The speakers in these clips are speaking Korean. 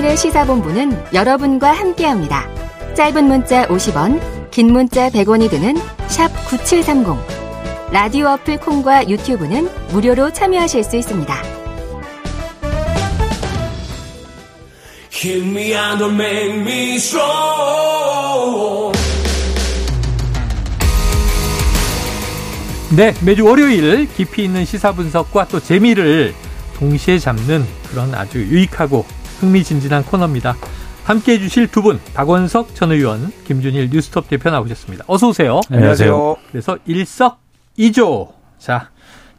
최영일의 시사본부는 여러분과 함께합니다. 짧은 문자 50원, 긴 문자 100원이 드는 샵 9730. 라디오 어플 콩과 유튜브는 무료로 참여하실 수 있습니다. 네, 매주 월요일 깊이 있는 시사 분석과 또 재미를 동시에 잡는 그런 아주 유익하고 흥미진진한 코너입니다. 함께 해주실 두 분, 박원석 전 의원, 김준일 뉴스톱 대표 나오셨습니다. 어서 오세요. 안녕하세요. 그래서 일석이조. 자,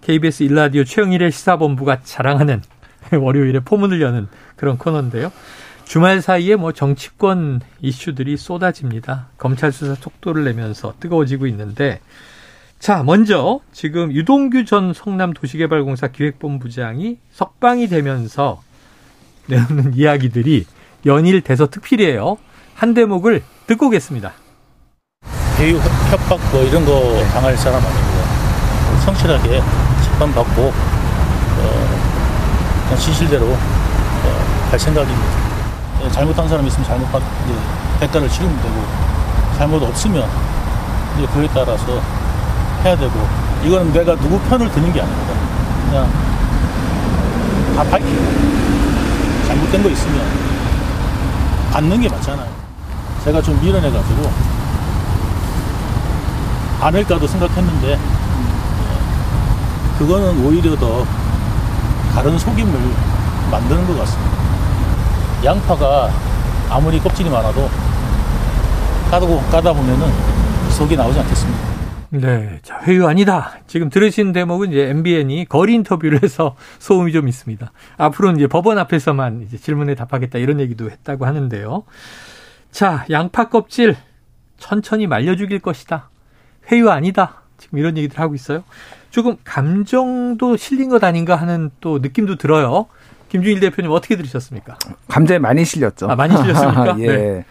KBS 일라디오 최영일의 시사본부가 자랑하는 월요일에 포문을 여는 그런 코너인데요. 주말 사이에 뭐 정치권 이슈들이 쏟아집니다. 검찰 수사 속도를 내면서 뜨거워지고 있는데 자, 먼저 지금 유동규 전 성남도시개발공사 기획본부장이 석방이 되면서 내놓는 이야기들이 연일 대서특필이에요. 한 대목을 듣고 오겠습니다. 대유 협박 뭐 이런 거 당할 사람 아닙니다. 성실하게 재판받고 어, 그냥 진실대로 어, 갈 생각입니다. 예, 잘못한 사람 있으면 잘못 받, 이제 대가를 치르면 되고 잘못 없으면 이제 그에 따라서 해야 되고 이거는 내가 누구 편을 드는 게 아닙니다. 그냥 다 밝히고 잘못된 거 있으면 받는 게 맞잖아요. 제가 좀 밀어내가지고 않을까도 생각했는데 그거는 오히려 더 다른 속임을 만드는 것 같습니다. 양파가 아무리 껍질이 많아도 까다 보면은 속이 나오지 않겠습니까? 네. 자, 회유 아니다. 지금 들으신 대목은 이제 MBN이 거리 인터뷰를 해서 소음이 좀 있습니다. 앞으로는 이제 법원 앞에서만 이제 질문에 답하겠다 이런 얘기도 했다고 하는데요. 자, 양파 껍질 천천히 말려 죽일 것이다. 회유 아니다. 지금 이런 얘기들 하고 있어요. 조금 감정도 실린 것 아닌가 하는 또 느낌도 들어요. 김준일 대표님 어떻게 들으셨습니까? 감정에 많이 실렸죠. 아, 많이 실렸습니까? 예. 네.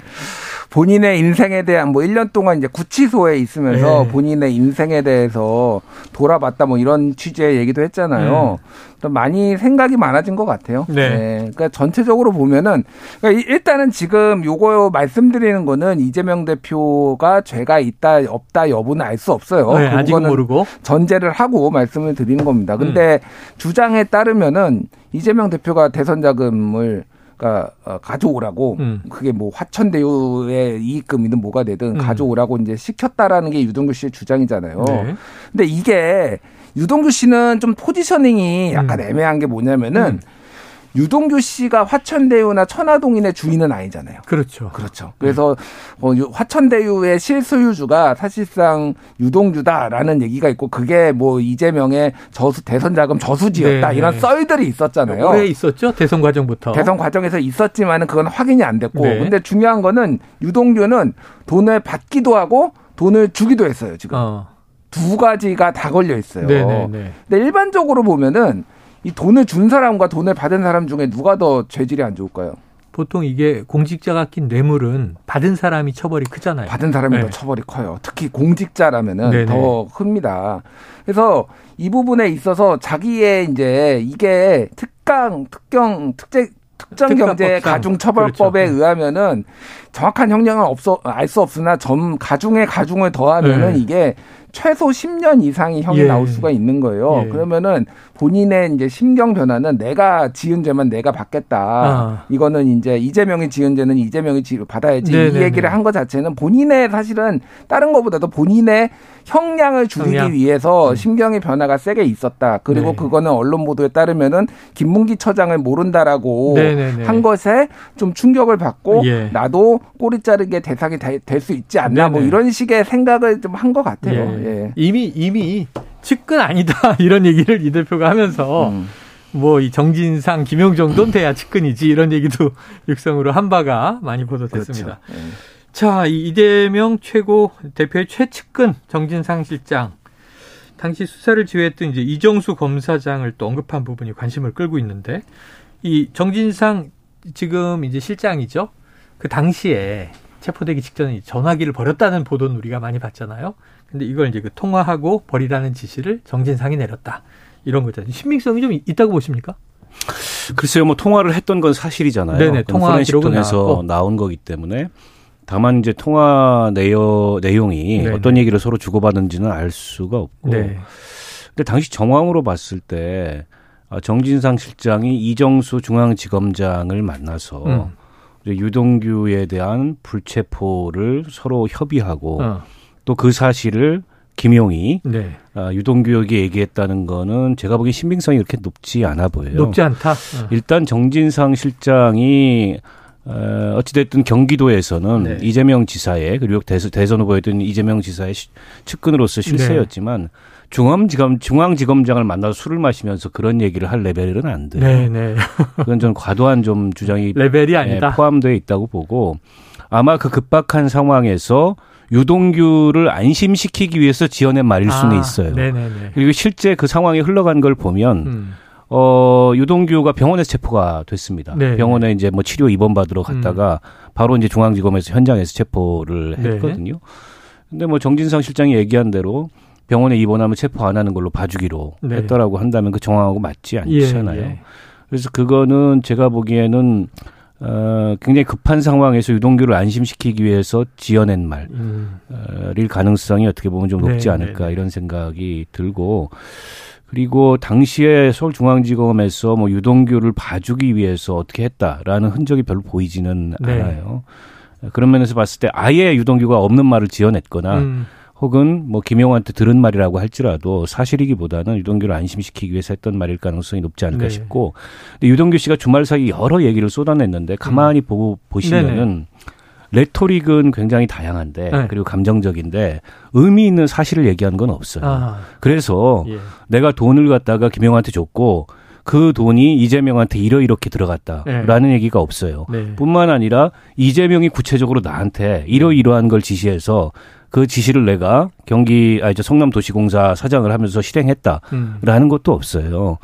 본인의 인생에 대한 뭐 1년 동안 이제 구치소에 있으면서 네. 본인의 인생에 대해서 돌아봤다 뭐 이런 취지의 얘기도 했잖아요. 음. 또 많이 생각이 많아진 것 같아요. 네. 네. 그러니까 전체적으로 보면은 그러니까 일단은 지금 요거 말씀드리는 거는 이재명 대표가 죄가 있다 없다 여부는 알 수 없어요. 네, 아직 모르고 전제를 하고 말씀을 드리는 겁니다. 근데 음. 주장에 따르면은 이재명 대표가 대선 자금을 그러니까 어, 가져오라고 음. 그게 뭐 화천대유의 이익금이든 뭐가 되든 음. 가져오라고 이제 시켰다라는 게 유동규 씨의 주장이잖아요. 네. 근데 이게 유동규 씨는 좀 포지셔닝이 약간 음. 애매한 게 뭐냐면은 음. 유동규 씨가 화천대유나 천화동인의 주인은 아니잖아요. 그렇죠. 그렇죠. 그래서 어, 화천대유의 실소유주가 사실상 유동규다라는 얘기가 있고 그게 뭐 이재명의 저수 대선 자금 저수지였다 네. 이런 썰들이 있었잖아요. 오래 있었죠 대선 과정부터. 대선 과정에서 있었지만은 그건 확인이 안 됐고 네. 근데 중요한 거는 유동규는 돈을 받기도 하고 돈을 주기도 했어요 지금. 어. 두 가지가 다 걸려 있어요. 네네네. 네, 네. 근데 일반적으로 보면은 이 돈을 준 사람과 돈을 받은 사람 중에 누가 더 죄질이 안 좋을까요? 보통 이게 공직자가 낀 뇌물은 받은 사람이 처벌이 크잖아요. 받은 사람이 네. 더 처벌이 커요. 특히 공직자라면은 네네. 더 큽니다. 그래서 이 부분에 있어서 자기의 이제 이게 특강, 특경, 특제 특정 경제 가중 처벌법에 그렇죠. 의하면은 정확한 형량은 없어 알 수 없으나 점 가중에 가중을 더하면은 네. 이게 최소 10년 이상의 형이 예. 나올 수가 있는 거예요. 예. 그러면은 본인의 이제 심경 변화는 내가 지은 죄만 내가 받겠다. 아. 이거는 이제 이재명이 지은 죄는 이재명이 받아야지. 네네네. 이 얘기를 한 것 자체는 본인의 사실은 다른 것보다도 본인의 형량을 줄이기 형량. 위해서 음. 심경의 변화가 세게 있었다. 그리고 네. 그거는 언론 보도에 따르면은 김문기 처장을 모른다라고 네네네. 한 것에 좀 충격을 받고 예. 나도 꼬리 자르게 대상이 될 수 있지 않나 뭐 네네. 뭐 이런 식의 생각을 좀 한 것 같아요. 예. 예. 이미 이미 측근 아니다 이런 얘기를 이 대표가 하면서 음. 뭐이 정진상 김용정돈 돼야 측근이지 이런 얘기도 육성으로 한 바가 많이 보도됐습니다. 그렇죠. 네. 자, 이 이재명 최고 대표의 최측근 정진상 실장 당시 수사를 지휘했던 이제 이정수 검사장을 또 언급한 부분이 관심을 끌고 있는데 이 정진상 지금 이제 실장이죠. 그 당시에 체포되기 직전에 전화기를 버렸다는 보도는 우리가 많이 봤잖아요. 근데 이걸 이제 그 통화하고 버리라는 지시를 정진상이 내렸다. 이런 거잖아요. 신빙성이 좀 있다고 보십니까? 글쎄요, 뭐 통화를 했던 건 사실이잖아요. 네네, 통화 기록은 통해서 나온 거기 때문에 다만 이제 통화 내용 내용이 네네. 어떤 얘기를 서로 주고받은지는 알 수가 없고. 네. 근데 당시 정황으로 봤을 때 어, 정진상 실장이 이정수 중앙지검장을 만나서 음. 유동규에 대한 불체포를 서로 협의하고 어. 또 그 사실을 김용이 네. 아, 유동규에게 얘기했다는 거는 제가 보기엔 신빙성이 그렇게 높지 않아 보여요. 높지 않다. 어. 일단 정진상 실장이 어, 어찌됐든 경기도에서는 네. 이재명 지사의 그리고 대선, 대선 후보였던 이재명 지사의 측근으로서 실세였지만 네. 중앙지검 중앙지검장을 만나서 술을 마시면서 그런 얘기를 할 레벨은 안 돼요. 네, 네. 그건 좀 과도한 좀 주장이 레벨이 아니다. 포함되어 있다고 보고 아마 그 급박한 상황에서 유동규를 안심시키기 위해서 지어낸 말일 수는 아, 있어요. 네네네. 그리고 실제 그 상황이 흘러간 걸 보면 음. 어 유동규가 병원에서 체포가 됐습니다. 네네. 병원에 이제 뭐 치료 입원 받으러 갔다가 음. 바로 이제 중앙지검에서 현장에서 체포를 네. 했거든요. 네. 근데 뭐 정진상 실장이 얘기한 대로 병원에 입원하면 체포 안 하는 걸로 봐주기로 네. 했더라고 한다면 그 정황하고 맞지 않잖아요. 예, 예. 그래서 그거는 제가 보기에는 어, 굉장히 급한 상황에서 유동규를 안심시키기 위해서 지어낸 말일 음. 가능성이 어떻게 보면 좀 높지 네, 않을까 네, 네. 이런 생각이 들고 그리고 당시에 서울중앙지검에서 뭐 유동규를 봐주기 위해서 어떻게 했다라는 흔적이 별로 보이지는 네. 않아요. 그런 면에서 봤을 때 아예 유동규가 없는 말을 지어냈거나 음. 혹은 뭐 김용환한테 들은 말이라고 할지라도 사실이기보다는 유동규를 안심시키기 위해서 했던 말일 가능성이 높지 않을까 네. 싶고 근데 유동규 씨가 주말 사이 여러 얘기를 쏟아냈는데 가만히 음. 보고 보시면은 네네. 레토릭은 굉장히 다양한데 네. 그리고 감정적인데 의미 있는 사실을 얘기한 건 없어요. 아. 그래서 예. 내가 돈을 갖다가 김용환한테 줬고 그 돈이 이재명한테 이러이렇게 들어갔다라는 네. 얘기가 없어요. 네. 뿐만 아니라 이재명이 구체적으로 나한테 이러이러한 걸 지시해서 그 지시를 내가 경기 아 이제 성남도시공사 사장을 하면서 실행했다라는 음. 것도 없어요.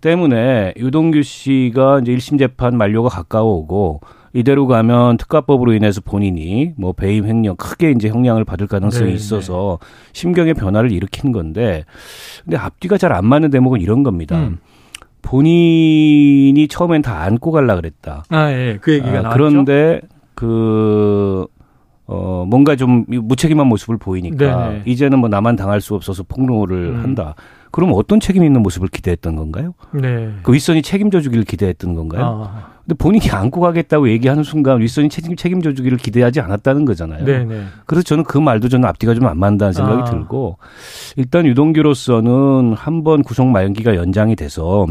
때문에 유동규 씨가 이제 1심 재판 만료가 가까워오고 이대로 가면 특가법으로 인해서 본인이 뭐 배임 횡령 크게 이제 형량을 받을 가능성이 네, 있어서 네. 심경의 변화를 일으키는 건데 근데 앞뒤가 잘 안 맞는 대목은 이런 겁니다. 음. 본인이 처음엔 다 안고 갈라 그랬다. 아, 예. 그 얘기가 아, 나왔죠. 그런데 그 어, 뭔가 좀 무책임한 모습을 보이니까 네네. 이제는 뭐 나만 당할 수 없어서 폭로를 음. 한다. 그럼 어떤 책임 있는 모습을 기대했던 건가요? 네. 그 윗선이 책임져 주기를 기대했던 건가요? 아. 근데 본인이 안고 가겠다고 얘기하는 순간 윗선이 책임, 책임져 주기를 기대하지 않았다는 거잖아요. 네네. 그래서 저는 그 말도 저는 앞뒤가 좀 안 맞는다는 생각이 아. 들고 일단 유동규로서는 한번 구속 마연기가 연장이 돼서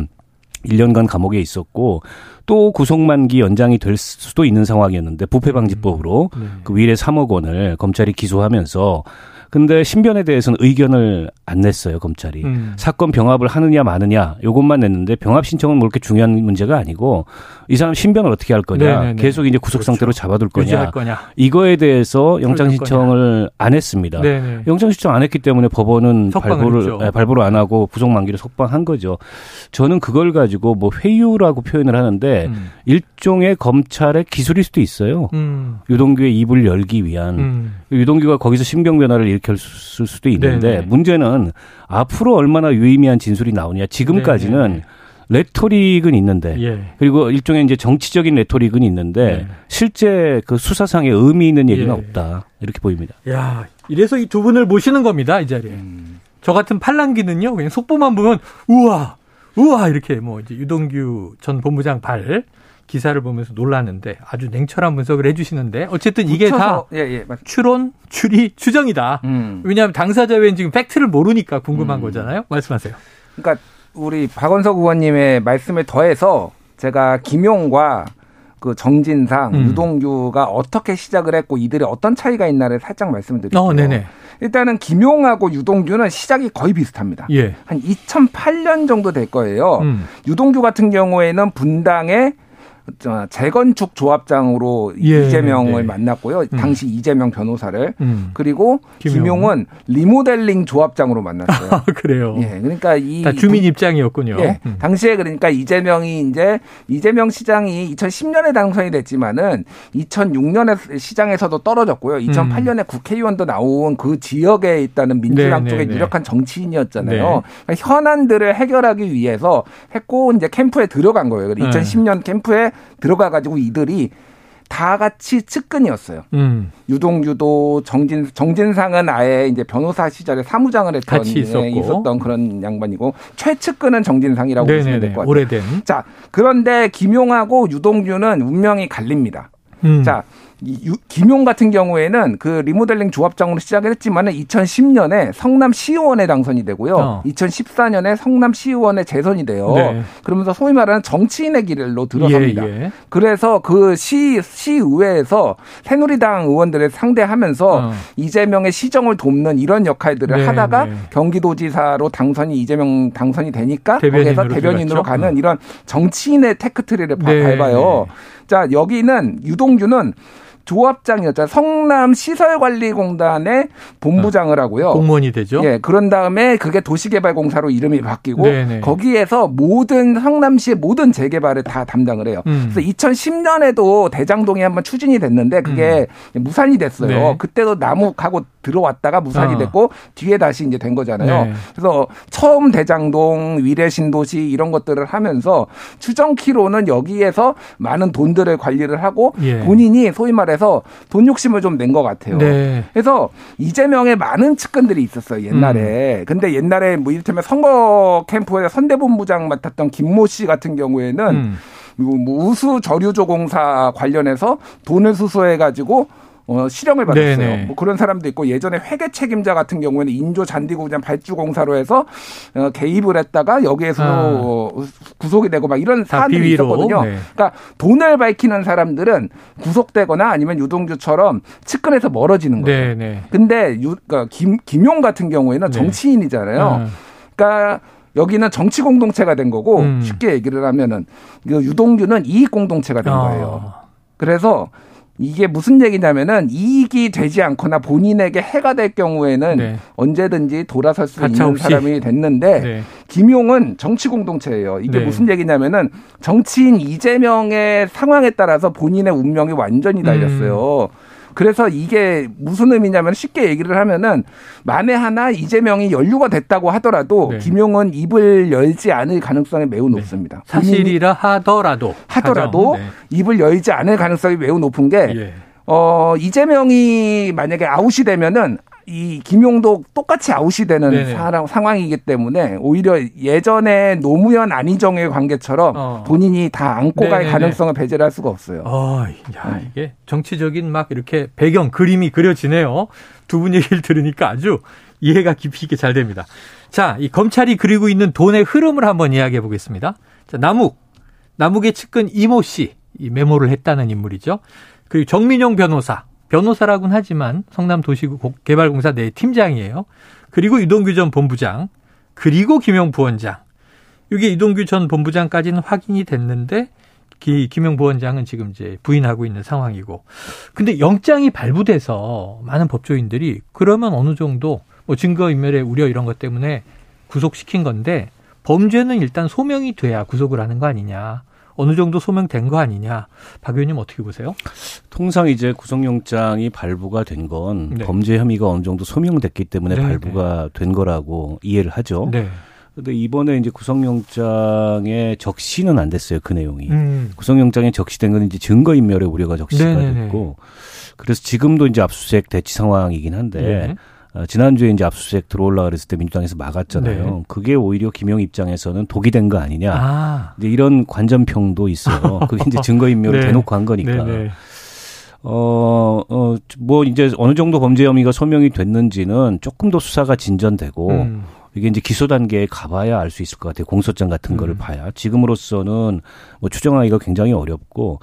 1년간 감옥에 있었고 또 구속만기 연장이 될 수도 있는 상황이었는데 부패방지법으로 음. 네. 그 위례 3억 원을 검찰이 기소하면서 근데 신변에 대해서는 의견을 안 냈어요 검찰이 음. 사건 병합을 하느냐 마느냐 요것만 냈는데 병합 신청은 뭐 그렇게 중요한 문제가 아니고 이 사람 신변을 어떻게 할 거냐 네네네. 네, 네. 계속 이제 구속 그렇죠. 상태로 잡아둘 거냐. 거냐. 이거에 대해서 영장 신청을 안 했습니다 네네. 영장 신청 안 했기 때문에 법원은 발부를 네, 발부를 안 하고 구속 만기를 석방한 거죠 저는 그걸 가지고 뭐 회유라고 표현을 하는데 음. 일종의 검찰의 기술일 수도 있어요 음. 유동규의 입을 열기 위한 음. 유동규가 거기서 신병 변화를 일으켰을 수도 있는데 네네. 문제는 앞으로 얼마나 유의미한 진술이 나오냐 지금까지는 네네. 레토릭은 있는데 예. 그리고 일종의 이제 정치적인 레토릭은 있는데 예. 실제 그 수사상의 의미 있는 얘기는 예. 없다 이렇게 보입니다. 야 이래서 이 두 분을 모시는 겁니다 이 자리에. 음. 저 같은 팔랑기는요 그냥 속보만 보면 우와 우와 이렇게 뭐 이제 유동규 전 본부장 발 기사를 보면서 놀랐는데 아주 냉철한 분석을 해주시는데 어쨌든 이게 다 예, 예, 추론, 추리, 추정이다. 음. 왜냐하면 당사자 외엔 지금 팩트를 모르니까 궁금한 음. 거잖아요. 말씀하세요. 그러니까 우리 박원석 의원님의 말씀에 더해서 제가 김용과 그 정진상, 음. 유동규가 어떻게 시작을 했고 이들이 어떤 차이가 있나를 살짝 말씀을 드릴게요. 어, 네네. 일단은 김용하고 유동규는 시작이 거의 비슷합니다. 예. 한 2008년 정도 될 거예요. 음. 유동규 같은 경우에는 분당에 재건축 조합장으로 예, 이재명을 네. 만났고요. 음. 당시 이재명 변호사를 음. 그리고 김용. 은 리모델링 조합장으로 만났어요. 아, 그래요. 예, 그러니까 이 주민 입장이었군요. 예, 음. 당시에 그러니까 이재명이 이제 이재명 시장이 2010년에 당선이 됐지만은 2006년에 시장에서도 떨어졌고요. 2008년에 음. 국회의원도 나온 그 지역에 있다는 민주당 네, 쪽에 네, 네. 유력한 정치인이었잖아요. 네. 그러니까 현안들을 해결하기 위해서 했고 이제 캠프에 들어간 거예요. 2010년 캠프에 들어가 가지고 이들이 다 같이 측근이었어요. 음. 유동규도 정진 정진상은 아예 이제 변호사 시절에 사무장을 했던 같이 있었던 그런 양반이고 최측근은 정진상이라고 네네네. 보시면 될 것 같아요. 오래된. 자 그런데 김용하고 유동규는 운명이 갈립니다. 음. 자 김용 같은 경우에는 그 리모델링 조합장으로 시작을 했지만은 2010년에 성남 시의원에 당선이 되고요. 어. 2014년에 성남 시의원에 재선이 돼요. 네. 그러면서 소위 말하는 정치인의 길로 들어섭니다. 예, 예. 그래서 그 시 시의회에서 새누리당 의원들을 상대하면서 어. 이재명의 시정을 돕는 이런 역할들을 네, 하다가 네. 경기도지사로 당선이 이재명 당선이 되니까 거기에서 대변인으로 가는 어. 이런 정치인의 테크트리를 네, 밟아요. 네. 자 여기는 유동규는 조합장이었잖아요. 성남 시설관리공단의 본부장을 하고요. 공무원이 되죠. 예, 그런 다음에 그게 도시개발공사로 이름이 바뀌고 네네. 거기에서 모든 성남시의 모든 재개발을 다 담당을 해요. 음. 그래서 2010년에도 대장동이 한번 추진이 됐는데 그게 음. 무산이 됐어요. 네. 그때도 나무하고 들어왔다가 무산이 어. 됐고 뒤에 다시 이제 된 거잖아요. 네. 그래서 처음 대장동, 위례 신도시 이런 것들을 하면서 추정키로는 여기에서 많은 돈들을 관리를 하고 예. 본인이 소위 말해 해서 돈 욕심을 좀 낸 것 같아요. 네. 그래서 이재명의 많은 측근들이 있었어요 옛날에. 음. 근데 옛날에 뭐 이를테면 선거 캠프에 선대본부장 맡았던 김모 씨 같은 경우에는 음. 뭐 우수 저류조 공사 관련해서 돈을 수수해 가지고 어, 실형을 받았어요. 네네. 뭐 그런 사람도 있고 예전에 회계 책임자 같은 경우에는 인조 잔디구장 발주공사로 해서 어, 개입을 했다가 여기에서 아. 구속이 되고 막 이런 사안들이 비위로. 있었거든요. 네. 그러니까 돈을 밝히는 사람들은 구속되거나 아니면 유동규처럼 측근에서 멀어지는 거예요. 네네. 근데 유, 그러니까 김, 김용 같은 경우에는 네. 정치인이잖아요. 네. 그러니까 여기는 정치 공동체가 된 거고 음. 쉽게 얘기를 하면은 유동규는 이익 공동체가 된 아. 거예요. 그래서 이게 무슨 얘기냐면은 이익이 되지 않거나 본인에게 해가 될 경우에는 네. 언제든지 돌아설 수 있는 없이. 사람이 됐는데 네. 김용은 정치 공동체예요. 이게 네. 무슨 얘기냐면은 정치인 이재명의 상황에 따라서 본인의 운명이 완전히 달렸어요. 음. 그래서 이게 무슨 의미냐면 쉽게 얘기를 하면은 만에 하나 이재명이 연루가 됐다고 하더라도 네. 김용은 입을 열지 않을 가능성이 매우 네. 높습니다. 사실이라 하더라도 하더라도 네. 입을 열지 않을 가능성이 매우 높은 게 예. 어, 이재명이 만약에 아웃이 되면은 이 김용도 똑같이 아웃이 되는 사람, 상황이기 때문에 오히려 예전에 노무현 안희정의 관계처럼 어. 본인이 다 안고 네네네. 갈 가능성을 배제할 수가 없어요. 어, 야, 네. 이게 정치적인 막 이렇게 배경 그림이 그려지네요. 두 분 얘기를 들으니까 아주 이해가 깊이 있게 잘 됩니다. 자, 이 검찰이 그리고 있는 돈의 흐름을 한번 이야기해 보겠습니다. 자, 남욱, 남욱의 측근 이모 씨, 이 메모를 했다는 인물이죠. 그리고 정민용 변호사, 변호사라고는 하지만 성남도시개발공사 내 팀장이에요. 그리고 이동규 전 본부장, 그리고 김용 부원장. 이게 이동규 전 본부장까지는 확인이 됐는데 김용 부원장은 지금 이제 부인하고 있는 상황이고. 근데 영장이 발부돼서 많은 법조인들이 그러면 어느 정도 뭐 증거인멸의 우려 이런 것 때문에 구속시킨 건데 범죄는 일단 소명이 돼야 구속을 하는 거 아니냐. 어느 정도 소명된 거 아니냐. 박 의원님 어떻게 보세요? 통상 이제 구속영장이 발부가 된건 네. 범죄 혐의가 어느 정도 소명됐기 때문에 네, 발부가 네. 된 거라고 이해를 하죠. 네. 근데 이번에 이제 구속영장에 적시는 안 됐어요. 그 내용이. 음. 구속영장에 적시된 건 이제 증거인멸의 우려가 적시가. 네, 네. 됐고 그래서 지금도 이제 압수수색 대치 상황이긴 한데 네. 어, 지난주에 이제 압수수색 들어올라 그랬을 때 민주당에서 막았잖아요. 네. 그게 오히려 김영 입장에서는 독이 된 거 아니냐. 아. 이제 이런 관전평도 있어요. 그게 이제 증거인멸을 네. 대놓고 한 거니까. 네, 네. 어, 어, 뭐 이제 어느 정도 범죄 혐의가 소명이 됐는지는 조금 더 수사가 진전되고 음. 이게 이제 기소 단계에 가봐야 알 수 있을 것 같아요. 공소장 같은 음. 거를 봐야. 지금으로서는 뭐 추정하기가 굉장히 어렵고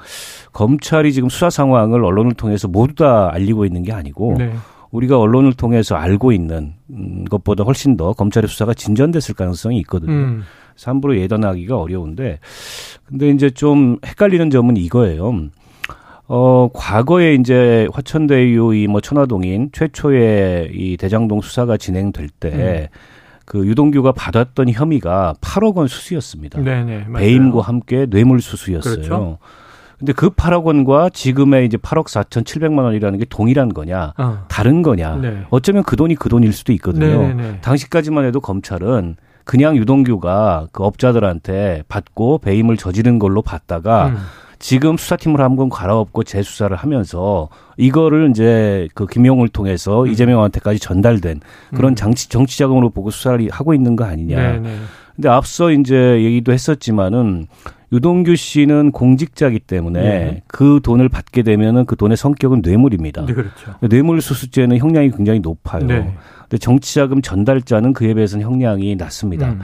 검찰이 지금 수사 상황을 언론을 통해서 모두 다 알리고 있는 게 아니고 네. 우리가 언론을 통해서 알고 있는 음, 것보다 훨씬 더 검찰의 수사가 진전됐을 가능성이 있거든요. 음. 함부로 예단하기가 어려운데 근데 이제 좀 헷갈리는 점은 이거예요. 어, 과거에 이제 화천대유 이 뭐 천화동인 최초의 이 대장동 수사가 진행될 때 음. 그 유동규가 받았던 혐의가 8억 원 수수였습니다. 네네, 배임과 함께 뇌물 수수였어요. 그렇죠. 근데 그 8억 원과 지금의 이제 8억 4천7백만 원이라는 게 동일한 거냐, 어. 다른 거냐. 네. 어쩌면 그 돈이 그 돈일 수도 있거든요. 네네네. 당시까지만 해도 검찰은 그냥 유동규가 그 업자들한테 받고 배임을 저지른 걸로 봤다가 음. 지금 수사팀을 한번 갈아엎고 재수사를 하면서 이거를 이제 그 김용을 통해서 음. 이재명한테까지 전달된 그런 음. 장치 정치 자금으로 보고 수사를 하고 있는 거 아니냐. 네네. 근데 앞서 이제 얘기도 했었지만은 유동규 씨는 공직자기 때문에 네. 그 돈을 받게 되면은 그 돈의 성격은 뇌물입니다. 네, 그렇죠. 뇌물 수수죄는 형량이 굉장히 높아요. 네. 근데 정치자금 전달자는 그에 비해서는 형량이 낮습니다. 음.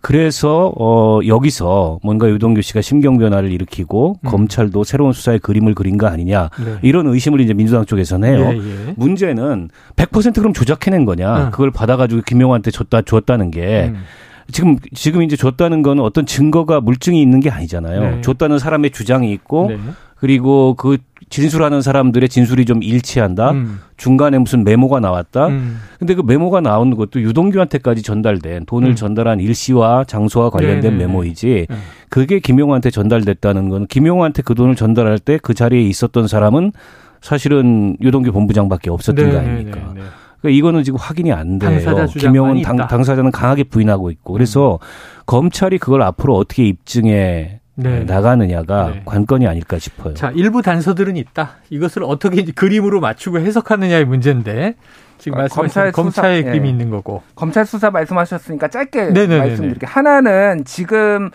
그래서 어 여기서 뭔가 유동규 씨가 심경 변화를 일으키고 음. 검찰도 새로운 수사의 그림을 그린 거 아니냐 네. 이런 의심을 이제 민주당 쪽에서는 해요. 예, 예. 문제는 100% 그럼 조작해낸 거냐? 음. 그걸 받아가지고 김용한테 줬다 줬다는 게. 음. 지금 지금 이제 줬다는 거는 어떤 증거가 물증이 있는 게 아니잖아요. 네. 줬다는 사람의 주장이 있고 네. 그리고 그 진술하는 사람들의 진술이 좀 일치한다. 음. 중간에 무슨 메모가 나왔다. 음. 근데 그 메모가 나온 것도 유동규한테까지 전달된 돈을 음. 전달한 일시와 장소와 관련된 네네네. 네, 네. 메모이지. 네. 그게 김용한테 전달됐다는 건 김용한테 그 돈을 전달할 때 그 자리에 있었던 사람은 사실은 유동규 본부장밖에 없었던 네네네. 거 아닙니까? 그러니까 이거는 지금 확인이 안 돼요. 김용은 당, 당사자는 강하게 부인하고 있고 그래서 음. 검찰이 그걸 앞으로 어떻게 입증해 네. 나가느냐가 네. 관건이 아닐까 싶어요. 자, 일부 단서들은 있다. 이것을 어떻게 그림으로 맞추고 해석하느냐의 문제인데 지금 아, 말씀하신 검찰 검찰의 그림이 예. 있는 거고. 검찰 수사 말씀하셨으니까 짧게 네네네네. 말씀드릴게요. 하나는 지금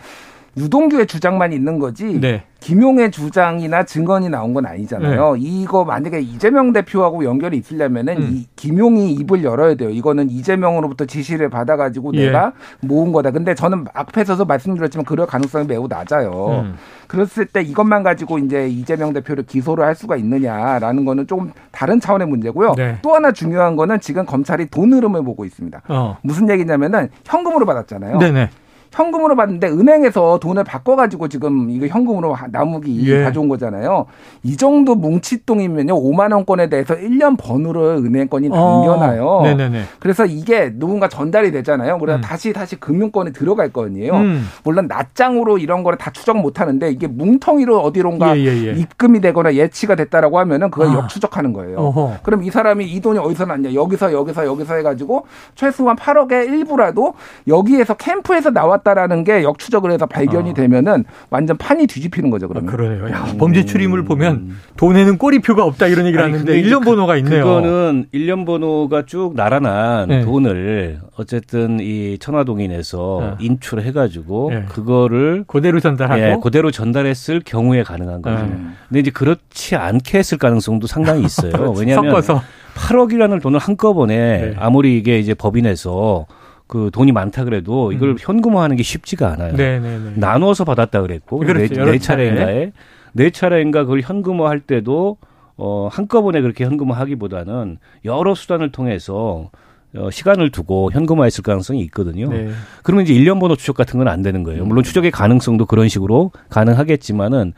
유동규의 주장만 있는 거지 네. 김용의 주장이나 증언이 나온 건 아니잖아요. 네. 이거 만약에 이재명 대표하고 연결이 있으려면은 음. 이 김용이 입을 열어야 돼요. 이거는 이재명으로부터 지시를 받아가지고 예. 내가 모은 거다. 근데 저는 앞에서도 말씀드렸지만 그럴 가능성이 매우 낮아요. 음. 그랬을 때 이것만 가지고 이제 이재명 대표를 기소를 할 수가 있느냐라는 거는 조금 다른 차원의 문제고요. 네. 또 하나 중요한 거는 지금 검찰이 돈 흐름을 보고 있습니다. 어. 무슨 얘기냐면은 현금으로 받았잖아요. 네네. 현금으로 받는데 은행에서 돈을 바꿔가지고 지금 이거 현금으로 나무기 예. 가져온 거잖아요. 이 정도 뭉칫돈이면요 5만 원권에 대해서 1년 번호를 은행권이 남겨놔요. 어. 네네네. 그래서 이게 누군가 전달이 되잖아요. 그래서 음. 다시 다시 금융권에 들어갈 거 아니에요. 음. 물론 낱장으로 이런 거를 다 추적 못 하는데 이게 뭉텅이로 어디론가 예, 예, 예. 입금이 되거나 예치가 됐다라고 하면은 그걸 아. 역추적하는 거예요. 어허. 그럼 이 사람이 이 돈이 어디서 났냐? 여기서 여기서 여기서 해가지고 최소한 8억의 일부라도 여기에서 캠프에서 나왔 있다라는 게 역추적을 해서 발견이 어. 되면은 완전 판이 뒤집히는 거죠, 그러면. 아, 그러네요. 야, 범죄 출입을 보면 돈에는 꼬리표가 없다 이런 얘기를 아니, 하는데 1년 번호가 있네요. 그거는 1년 번호가 쭉 날아난 네. 돈을 어쨌든 이 천화동인에서 네. 인출해 가지고 네. 그거를 그대로 전달하고 예, 그대로 전달했을 경우에 가능한 거죠. 네. 근데 이제 그렇지 않게 했을 가능성도 상당히 있어요. 왜냐하면 섞어서. 8억이라는 돈을 한꺼번에 네. 아무리 이게 이제 법인에서 그 돈이 많다 그래도 이걸 음. 현금화하는 게 쉽지가 않아요. 네네네. 네, 네. 나누어서 받았다 그랬고 그렇죠. 네, 네 차례인가에 네 차례인가 그걸 현금화할 때도 어 한꺼번에 그렇게 현금화하기보다는 여러 수단을 통해서 어, 시간을 두고 현금화했을 가능성이 있거든요. 네. 그러면 이제 일년 번호 추적 같은 건 안 되는 거예요. 물론 추적의 가능성도 그런 식으로 가능하겠지만은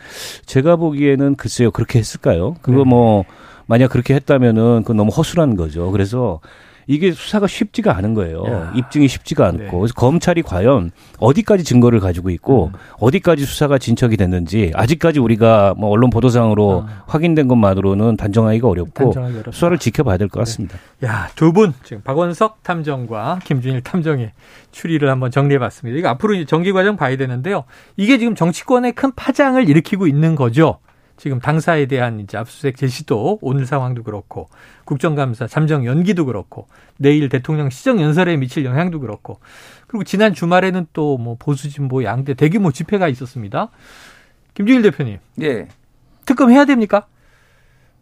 제가 보기에는 글쎄요 그렇게 했을까요? 그거 네. 뭐 만약 그렇게 했다면은 그건 너무 허술한 거죠. 그래서 이게 수사가 쉽지가 않은 거예요. 야. 입증이 쉽지가 않고. 네. 그래서 검찰이 과연 어디까지 증거를 가지고 있고 음. 어디까지 수사가 진척이 됐는지 아직까지 우리가 뭐 언론 보도상으로 아. 확인된 것만으로는 단정하기가 어렵고 수사를 지켜봐야 될 것 같습니다. 네. 야, 두 분 지금 박원석 탐정과 김준일 탐정의 추리를 한번 정리해 봤습니다. 이거 앞으로 정기 과정 봐야 되는데요. 이게 지금 정치권에 큰 파장을 일으키고 있는 거죠. 지금 당사에 대한 이제 압수수색 제시도 오늘 상황도 그렇고 국정감사 잠정 연기도 그렇고 내일 대통령 시정 연설에 미칠 영향도 그렇고 그리고 지난 주말에는 또 뭐 보수 진보 양대 대규모 집회가 있었습니다. 김준일 대표님. 예. 특검 해야 됩니까?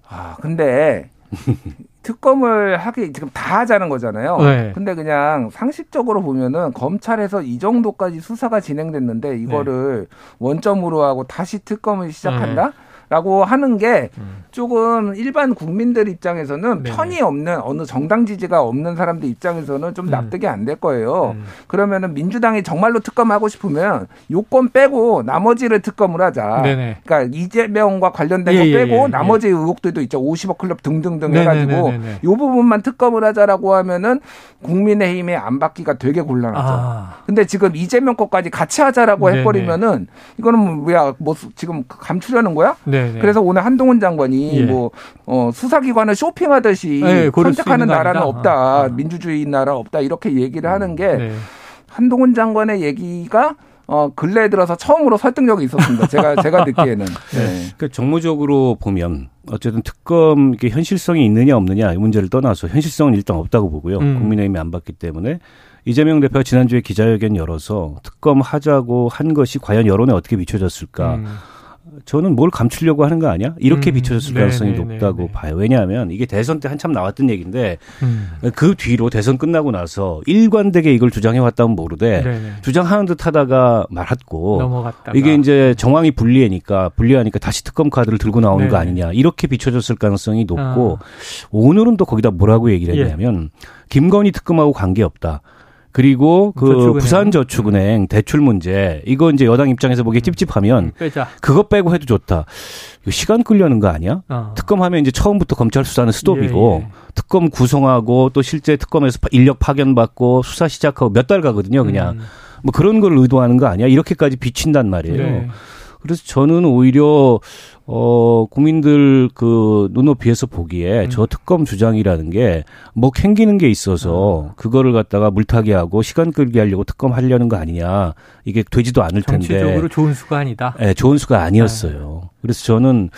아, 근데 특검을 하기 지금 다 하자는 거잖아요. 네. 근데 그냥 상식적으로 보면은 검찰에서 이 정도까지 수사가 진행됐는데 이거를 네. 원점으로 하고 다시 특검을 시작한다? 네. 라고 하는 게 음. 조금 일반 국민들 입장에서는 네네. 편이 없는 어느 정당 지지가 없는 사람들 입장에서는 좀 음. 납득이 안 될 거예요. 음. 그러면은 민주당이 정말로 특검하고 싶으면 요건 빼고 나머지를 특검을 하자. 네네. 그러니까 이재명과 관련된 예, 거 예, 빼고 예, 예, 나머지 의혹들도 있죠. 50억 클럽 등등등 네네네네네. 해가지고 요 부분만 특검을 하자라고 하면은 국민의힘의 안 받기가 되게 곤란하죠. 아. 근데 지금 이재명 것까지 같이 하자라고 해버리면은 이거는 뭐야 뭐 지금 감추려는 거야? 네네. 그래서 오늘 한동훈 장관이 예. 뭐 어, 수사기관을 쇼핑하듯이 네, 선택하는 나라는 없다. 아. 민주주의 나라 없다. 이렇게 얘기를 하는 게 네. 한동훈 장관의 얘기가 어, 근래에 들어서 처음으로 설득력이 있었습니다. 제가, 제가 듣기에는. 네. 그 정무적으로 보면 어쨌든 특검 이게 현실성이 있느냐 없느냐 이 문제를 떠나서 현실성은 일단 없다고 보고요. 음. 국민의힘이 안 받기 때문에 이재명 대표가 지난주에 기자회견 열어서 특검 하자고 한 것이 과연 여론에 어떻게 미쳐졌을까. 음. 저는 뭘 감추려고 하는 거 아니야? 이렇게 음. 비춰졌을 네, 가능성이 네네, 높다고 네네. 봐요. 왜냐하면 이게 대선 때 한참 나왔던 얘기인데 음. 그 뒤로 대선 끝나고 나서 일관되게 이걸 주장해 왔다면 모르되 네네. 주장하는 듯 하다가 말았고 넘어갔다가. 이게 이제 정황이 불리하니까 불리하니까 다시 특검 카드를 들고 나오는 거 아니냐 이렇게 비춰졌을 가능성이 높고 아. 오늘은 또 거기다 뭐라고 얘기를 예. 했냐면 예. 김건희 특검하고 관계없다. 그리고 그 저축은행. 부산저축은행 음. 대출 문제 이거 이제 여당 입장에서 보기에 찝찝하면 음, 빼자. 그거 빼고 해도 좋다. 이거 시간 끌려는 거 아니야? 어. 특검하면 이제 처음부터 검찰 수사는 스톱이고 예, 예. 특검 구성하고 또 실제 특검에서 인력 파견받고 수사 시작하고 몇 달 가거든요. 그냥 음. 뭐 그런 걸 의도하는 거 아니야? 이렇게까지 비친단 말이에요. 네. 그래서 저는 오히려 어 국민들 그 눈높이에서 보기에 음. 저 특검 주장이라는 게 뭐 캥기는 게 있어서 음. 그거를 갖다가 물타기 하고 시간 끌기 하려고 특검 하려는 거 아니냐 이게 되지도 않을 텐데 정치적으로 좋은 수가 아니다. 네, 좋은 수가 아니었어요. 네. 그래서 저는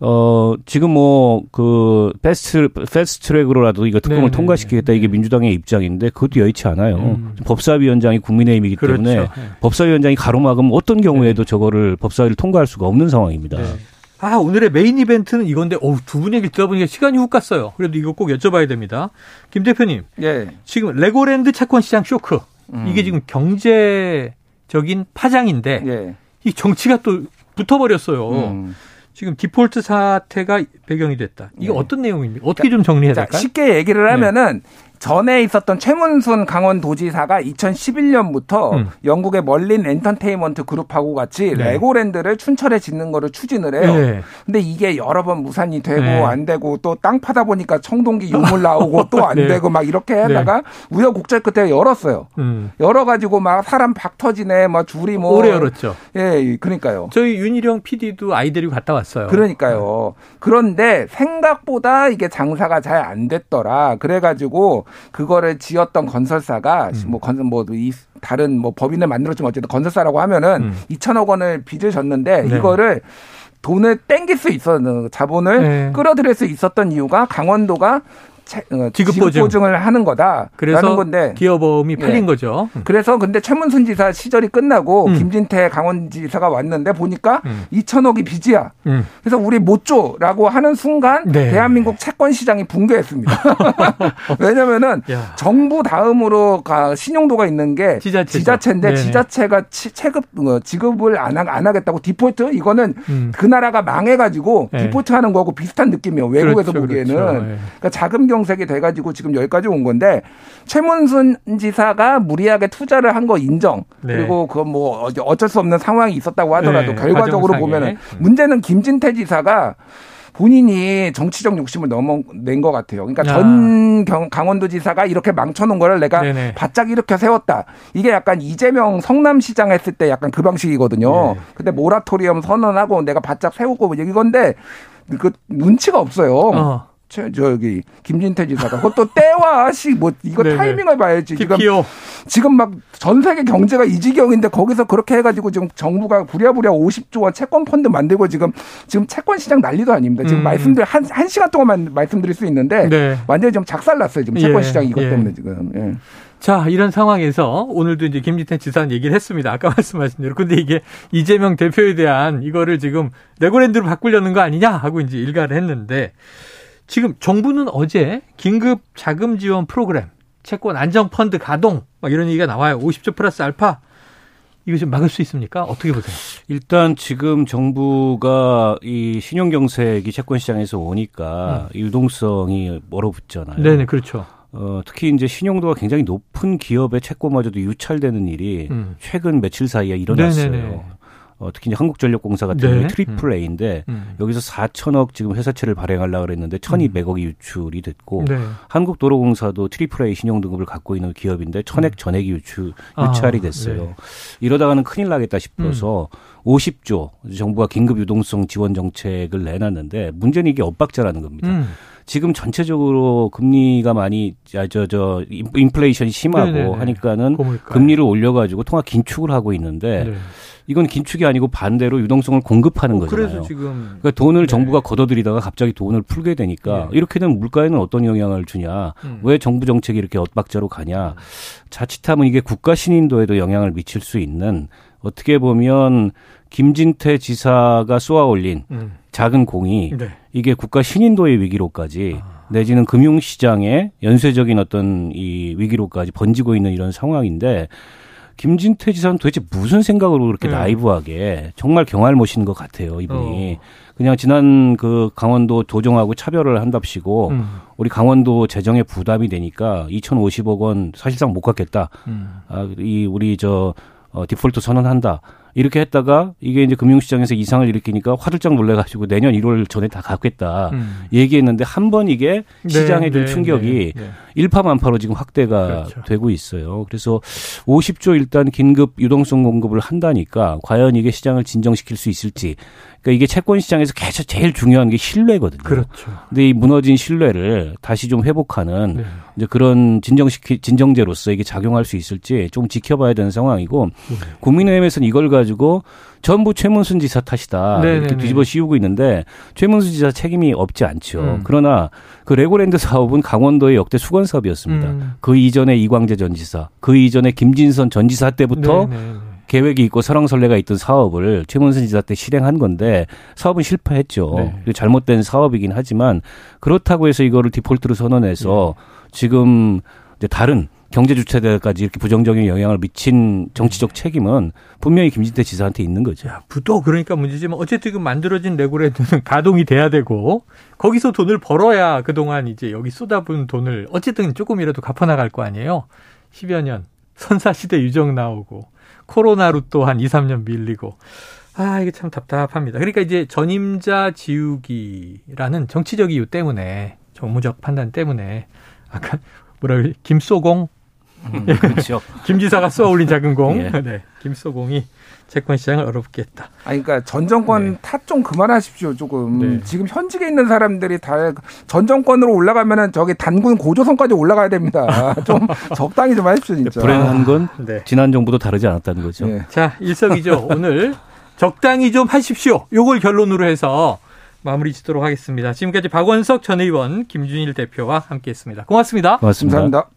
어, 지금 뭐, 그, fast, fast track으로라도 이거 특검을 네네. 통과시키겠다 이게 민주당의 입장인데 그것도 여의치 않아요. 음. 법사위원장이 국민의힘이기 그렇죠. 때문에 네. 법사위원장이 가로막으면 어떤 경우에도 네. 저거를 법사위를 통과할 수가 없는 상황입니다. 네. 아, 오늘의 메인 이벤트는 이건데, 어우, 두 분 얘기 들어보니까 시간이 훅 갔어요. 그래도 이거 꼭 여쭤봐야 됩니다. 김 대표님. 예. 지금 레고랜드 채권 시장 쇼크. 음. 이게 지금 경제적인 파장인데, 예. 이 정치가 또 붙어버렸어요. 음. 지금 디폴트 사태가 배경이 됐다. 이게 네. 어떤 내용입니까? 어떻게 좀 정리해야 될까요? 쉽게 얘기를 하면은 네. 전에 있었던 최문순 강원도지사가 2011년부터 음. 영국의 멀린 엔터테인먼트 그룹하고 같이 네. 레고랜드를 춘천에 짓는 거를 추진을 해요. 네. 근데 이게 여러 번 무산이 되고 네. 안 되고 또 땅 파다 보니까 청동기 유물 나오고 또 안 네. 되고 막 이렇게 하다가 네. 우여곡절 끝에 열었어요. 음. 열어가지고 막 사람 박 터지네, 막 줄이 뭐 오래 열었죠. 예, 그러니까요. 저희 윤희령 PD도 아이들이 갔다 왔어요. 그러니까요. 그런데 생각보다 이게 장사가 잘 안 됐더라. 그래가지고 그거를 지었던 건설사가 음. 뭐 건설 뭐 이 다른 뭐 법인을 만들었지만 어쨌든 건설사라고 하면은 음. 2천억 원을 빚을 졌는데 네. 이거를 돈을 땡길 수 있었는 자본을 네. 끌어들일 수 있었던 이유가 강원도가 어, 지급 보증. 을 하는 거다. 그래서 건데 기업보험이 팔린 예. 거죠. 음. 그래서 근데 최문순 지사 시절이 끝나고 음. 김진태 강원지사가 왔는데 보니까 음. 2천억이 빚이야. 음. 그래서 우리 못 줘라고 하는 순간 네. 대한민국 채권 시장이 붕괴했습니다. 왜냐면은 정부 다음으로 신용도가 있는 게 지자체죠. 지자체인데 네네. 지자체가 체급 어, 지급을 안, 안 하 겠다고 디폴트 이거는 음. 그 나라가 망해가지고 네. 디폴트 하는 거하고 비슷한 느낌이에요. 외국에서 그렇죠, 보기에는 그렇죠. 네. 그러니까 자금 경색이 돼가지고 지금 여기까지 온 건데 최문순 지사가 무리하게 투자를 한 거 인정. 네. 그리고 그건 뭐 어쩔 수 없는 상황이 있었다고 하더라도 네. 결과적으로 보면은 음. 문제는 김진태 지사가 본인이 정치적 욕심을 넘어낸 것 같아요. 그러니까 아. 전 경, 강원도지사가 이렇게 망쳐놓은 거를 내가 네네. 바짝 이렇게 세웠다. 이게 약간 이재명 성남시장 했을 때 약간 그 방식이거든요. 네. 근데 모라토리엄 선언하고 내가 바짝 세우고 뭐 이건데 그 눈치가 없어요. 어. 저기 김진태 지사가 그것도 때와 시뭐 이거 네네. 타이밍을 봐야지 지금 지금 막 전 세계 경제가 이 지경인데 거기서 그렇게 해가지고 지금 정부가 부랴부랴 50조 원 채권 펀드 만들고 지금 지금 채권 시장 난리도 아닙니다. 지금 음. 말씀드릴 한, 한 시간 동안만 말씀드릴 수 있는데 네. 완전히 좀 작살났어요. 지금 채권 예. 시장 이것 예. 때문에 지금. 예. 자, 이런 상황에서 오늘도 이제 김진태 지사는 얘기를 했습니다. 아까 말씀하신 대로. 근데 이게 이재명 대표에 대한 이거를 지금 레고랜드로 바꾸려는 거 아니냐 하고 이제 일가를 했는데 지금 정부는 어제 긴급 자금 지원 프로그램, 채권 안정 펀드 가동 막 이런 얘기가 나와요. 50조 플러스 알파. 이거 좀 막을 수 있습니까? 어떻게 보세요? 일단 지금 정부가 이 신용 경색이 채권 시장에서 오니까 음. 유동성이 얼어붙잖아요. 네네, 그렇죠. 어, 특히 이제 신용도가 굉장히 높은 기업의 채권마저도 유찰되는 일이 음. 최근 며칠 사이에 일어났어요. 네네네. 어, 특히 이제 한국전력공사 같은 경우에 네. triple A인데 음. 음. 여기서 4천억 지금 회사채를 발행하려고 그랬는데 1,200억이 음. 유찰이 됐고 네. 한국도로공사도 triple A 신용 등급을 갖고 있는 기업인데 천억 음. 전액이 유출 유찰이 아, 됐어요. 아, 네. 이러다가는 큰일 나겠다 싶어서 음. 50조 정부가 긴급 유동성 지원 정책을 내놨는데 문제는 이게 엇박자라는 겁니다. 음. 지금 전체적으로 금리가 많이 저저 저 인플레이션이 심하고 네네네. 하니까는 고물가요. 금리를 올려가지고 통화 긴축을 하고 있는데 네. 이건 긴축이 아니고 반대로 유동성을 공급하는 어, 거잖아요. 그래서 지금 그러니까 돈을 네. 정부가 걷어들이다가 갑자기 돈을 풀게 되니까 네. 이렇게 되면 물가에는 어떤 영향을 주냐? 음. 왜 정부 정책이 이렇게 엇박자로 가냐? 자칫하면 이게 국가 신인도에도 영향을 미칠 수 있는 어떻게 보면 김진태 지사가 쏘아 올린 음. 작은 공이 네. 이게 국가 신인도의 위기로까지 아. 내지는 금융시장의 연쇄적인 어떤 이 위기로까지 번지고 있는 이런 상황인데 김진태 지사는 도대체 무슨 생각으로 그렇게 네. 나이브하게 정말 경할 모시는 것 같아요 이분이 어. 그냥 지난 그 강원도 도정하고 차별을 한답시고 음. 우리 강원도 재정에 부담이 되니까 2,050억 원 사실상 못 갚겠다. 음. 아, 이 우리 저 어, 디폴트 선언한다. 이렇게 했다가 이게 이제 금융시장에서 이상을 일으키니까 화들짝 놀래가지고 내년 1월 전에 다 갚겠다 음. 얘기했는데 한 번 이게 네, 시장에 준 네, 충격이 네, 네. 일파만파로 지금 확대가 그렇죠. 되고 있어요. 그래서 50조 일단 긴급 유동성 공급을 한다니까 과연 이게 시장을 진정시킬 수 있을지 그러니까 이게 채권 시장에서 계속 제일 중요한 게 신뢰거든요. 그렇죠. 근데 이 무너진 신뢰를 다시 좀 회복하는 네. 이제 그런 진정시키 진정제로서 이게 작용할 수 있을지 좀 지켜봐야 되는 상황이고 네. 국민의힘에서는 이걸 가지고 전부 최문순 지사 탓이다 네네네. 이렇게 네, 네. 뒤집어 씌우고 있는데 최문순 지사 책임이 없지 않죠. 음. 그러나 그 레고랜드 사업은 강원도의 역대 수건 사업이었습니다. 음. 그 이전에 이광재 전 지사, 그 이전에 김진선 전 지사 때부터 네네네. 계획이 있고 설왕설래가 있던 사업을 최문순 지사 때 실행한 건데 사업은 실패했죠. 네. 잘못된 사업이긴 하지만 그렇다고 해서 이거를 디폴트로 선언해서 네. 지금 이제 다른 경제 주체들까지 이렇게 부정적인 영향을 미친 정치적 네. 책임은 분명히 김진태 지사한테 있는 거죠. 부도 그러니까 문제지만 어쨌든 그 만들어진 레고레드는 가동이 돼야 되고 거기서 돈을 벌어야 그동안 이제 여기 쏟아부은 돈을 어쨌든 조금이라도 갚아나갈 거 아니에요. 10여 년 선사시대 유정 나오고 코로나로 또 한 2, 3년 밀리고. 아, 이게 참 답답합니다. 그러니까 이제 전임자 지우기라는 정치적 이유 때문에, 정무적 판단 때문에, 아까 뭐라 그래, 김소공? 음, 그렇죠. 김 지사가 쏘아올린 작은 공. 예. 네. 김소공이 채권 시장을 어렵게 했다. 아니, 그러니까 전 정권 네. 탓좀 그만하십시오. 조금 네. 지금 현직에 있는 사람들이 다 전 정권으로 올라가면은 저기 단군 고조선까지 올라가야 됩니다. 좀 적당히 좀 하십시오, 진짜. 불행한 건 네. 지난 정부도 다르지 않았다는 거죠. 네. 자, 일석이조 오늘 적당히 좀 하십시오. 요걸 결론으로 해서 마무리 짓도록 하겠습니다. 지금까지 박원석 전 의원, 김준일 대표와 함께했습니다. 고맙습니다. 고맙습니다. 감사합니다.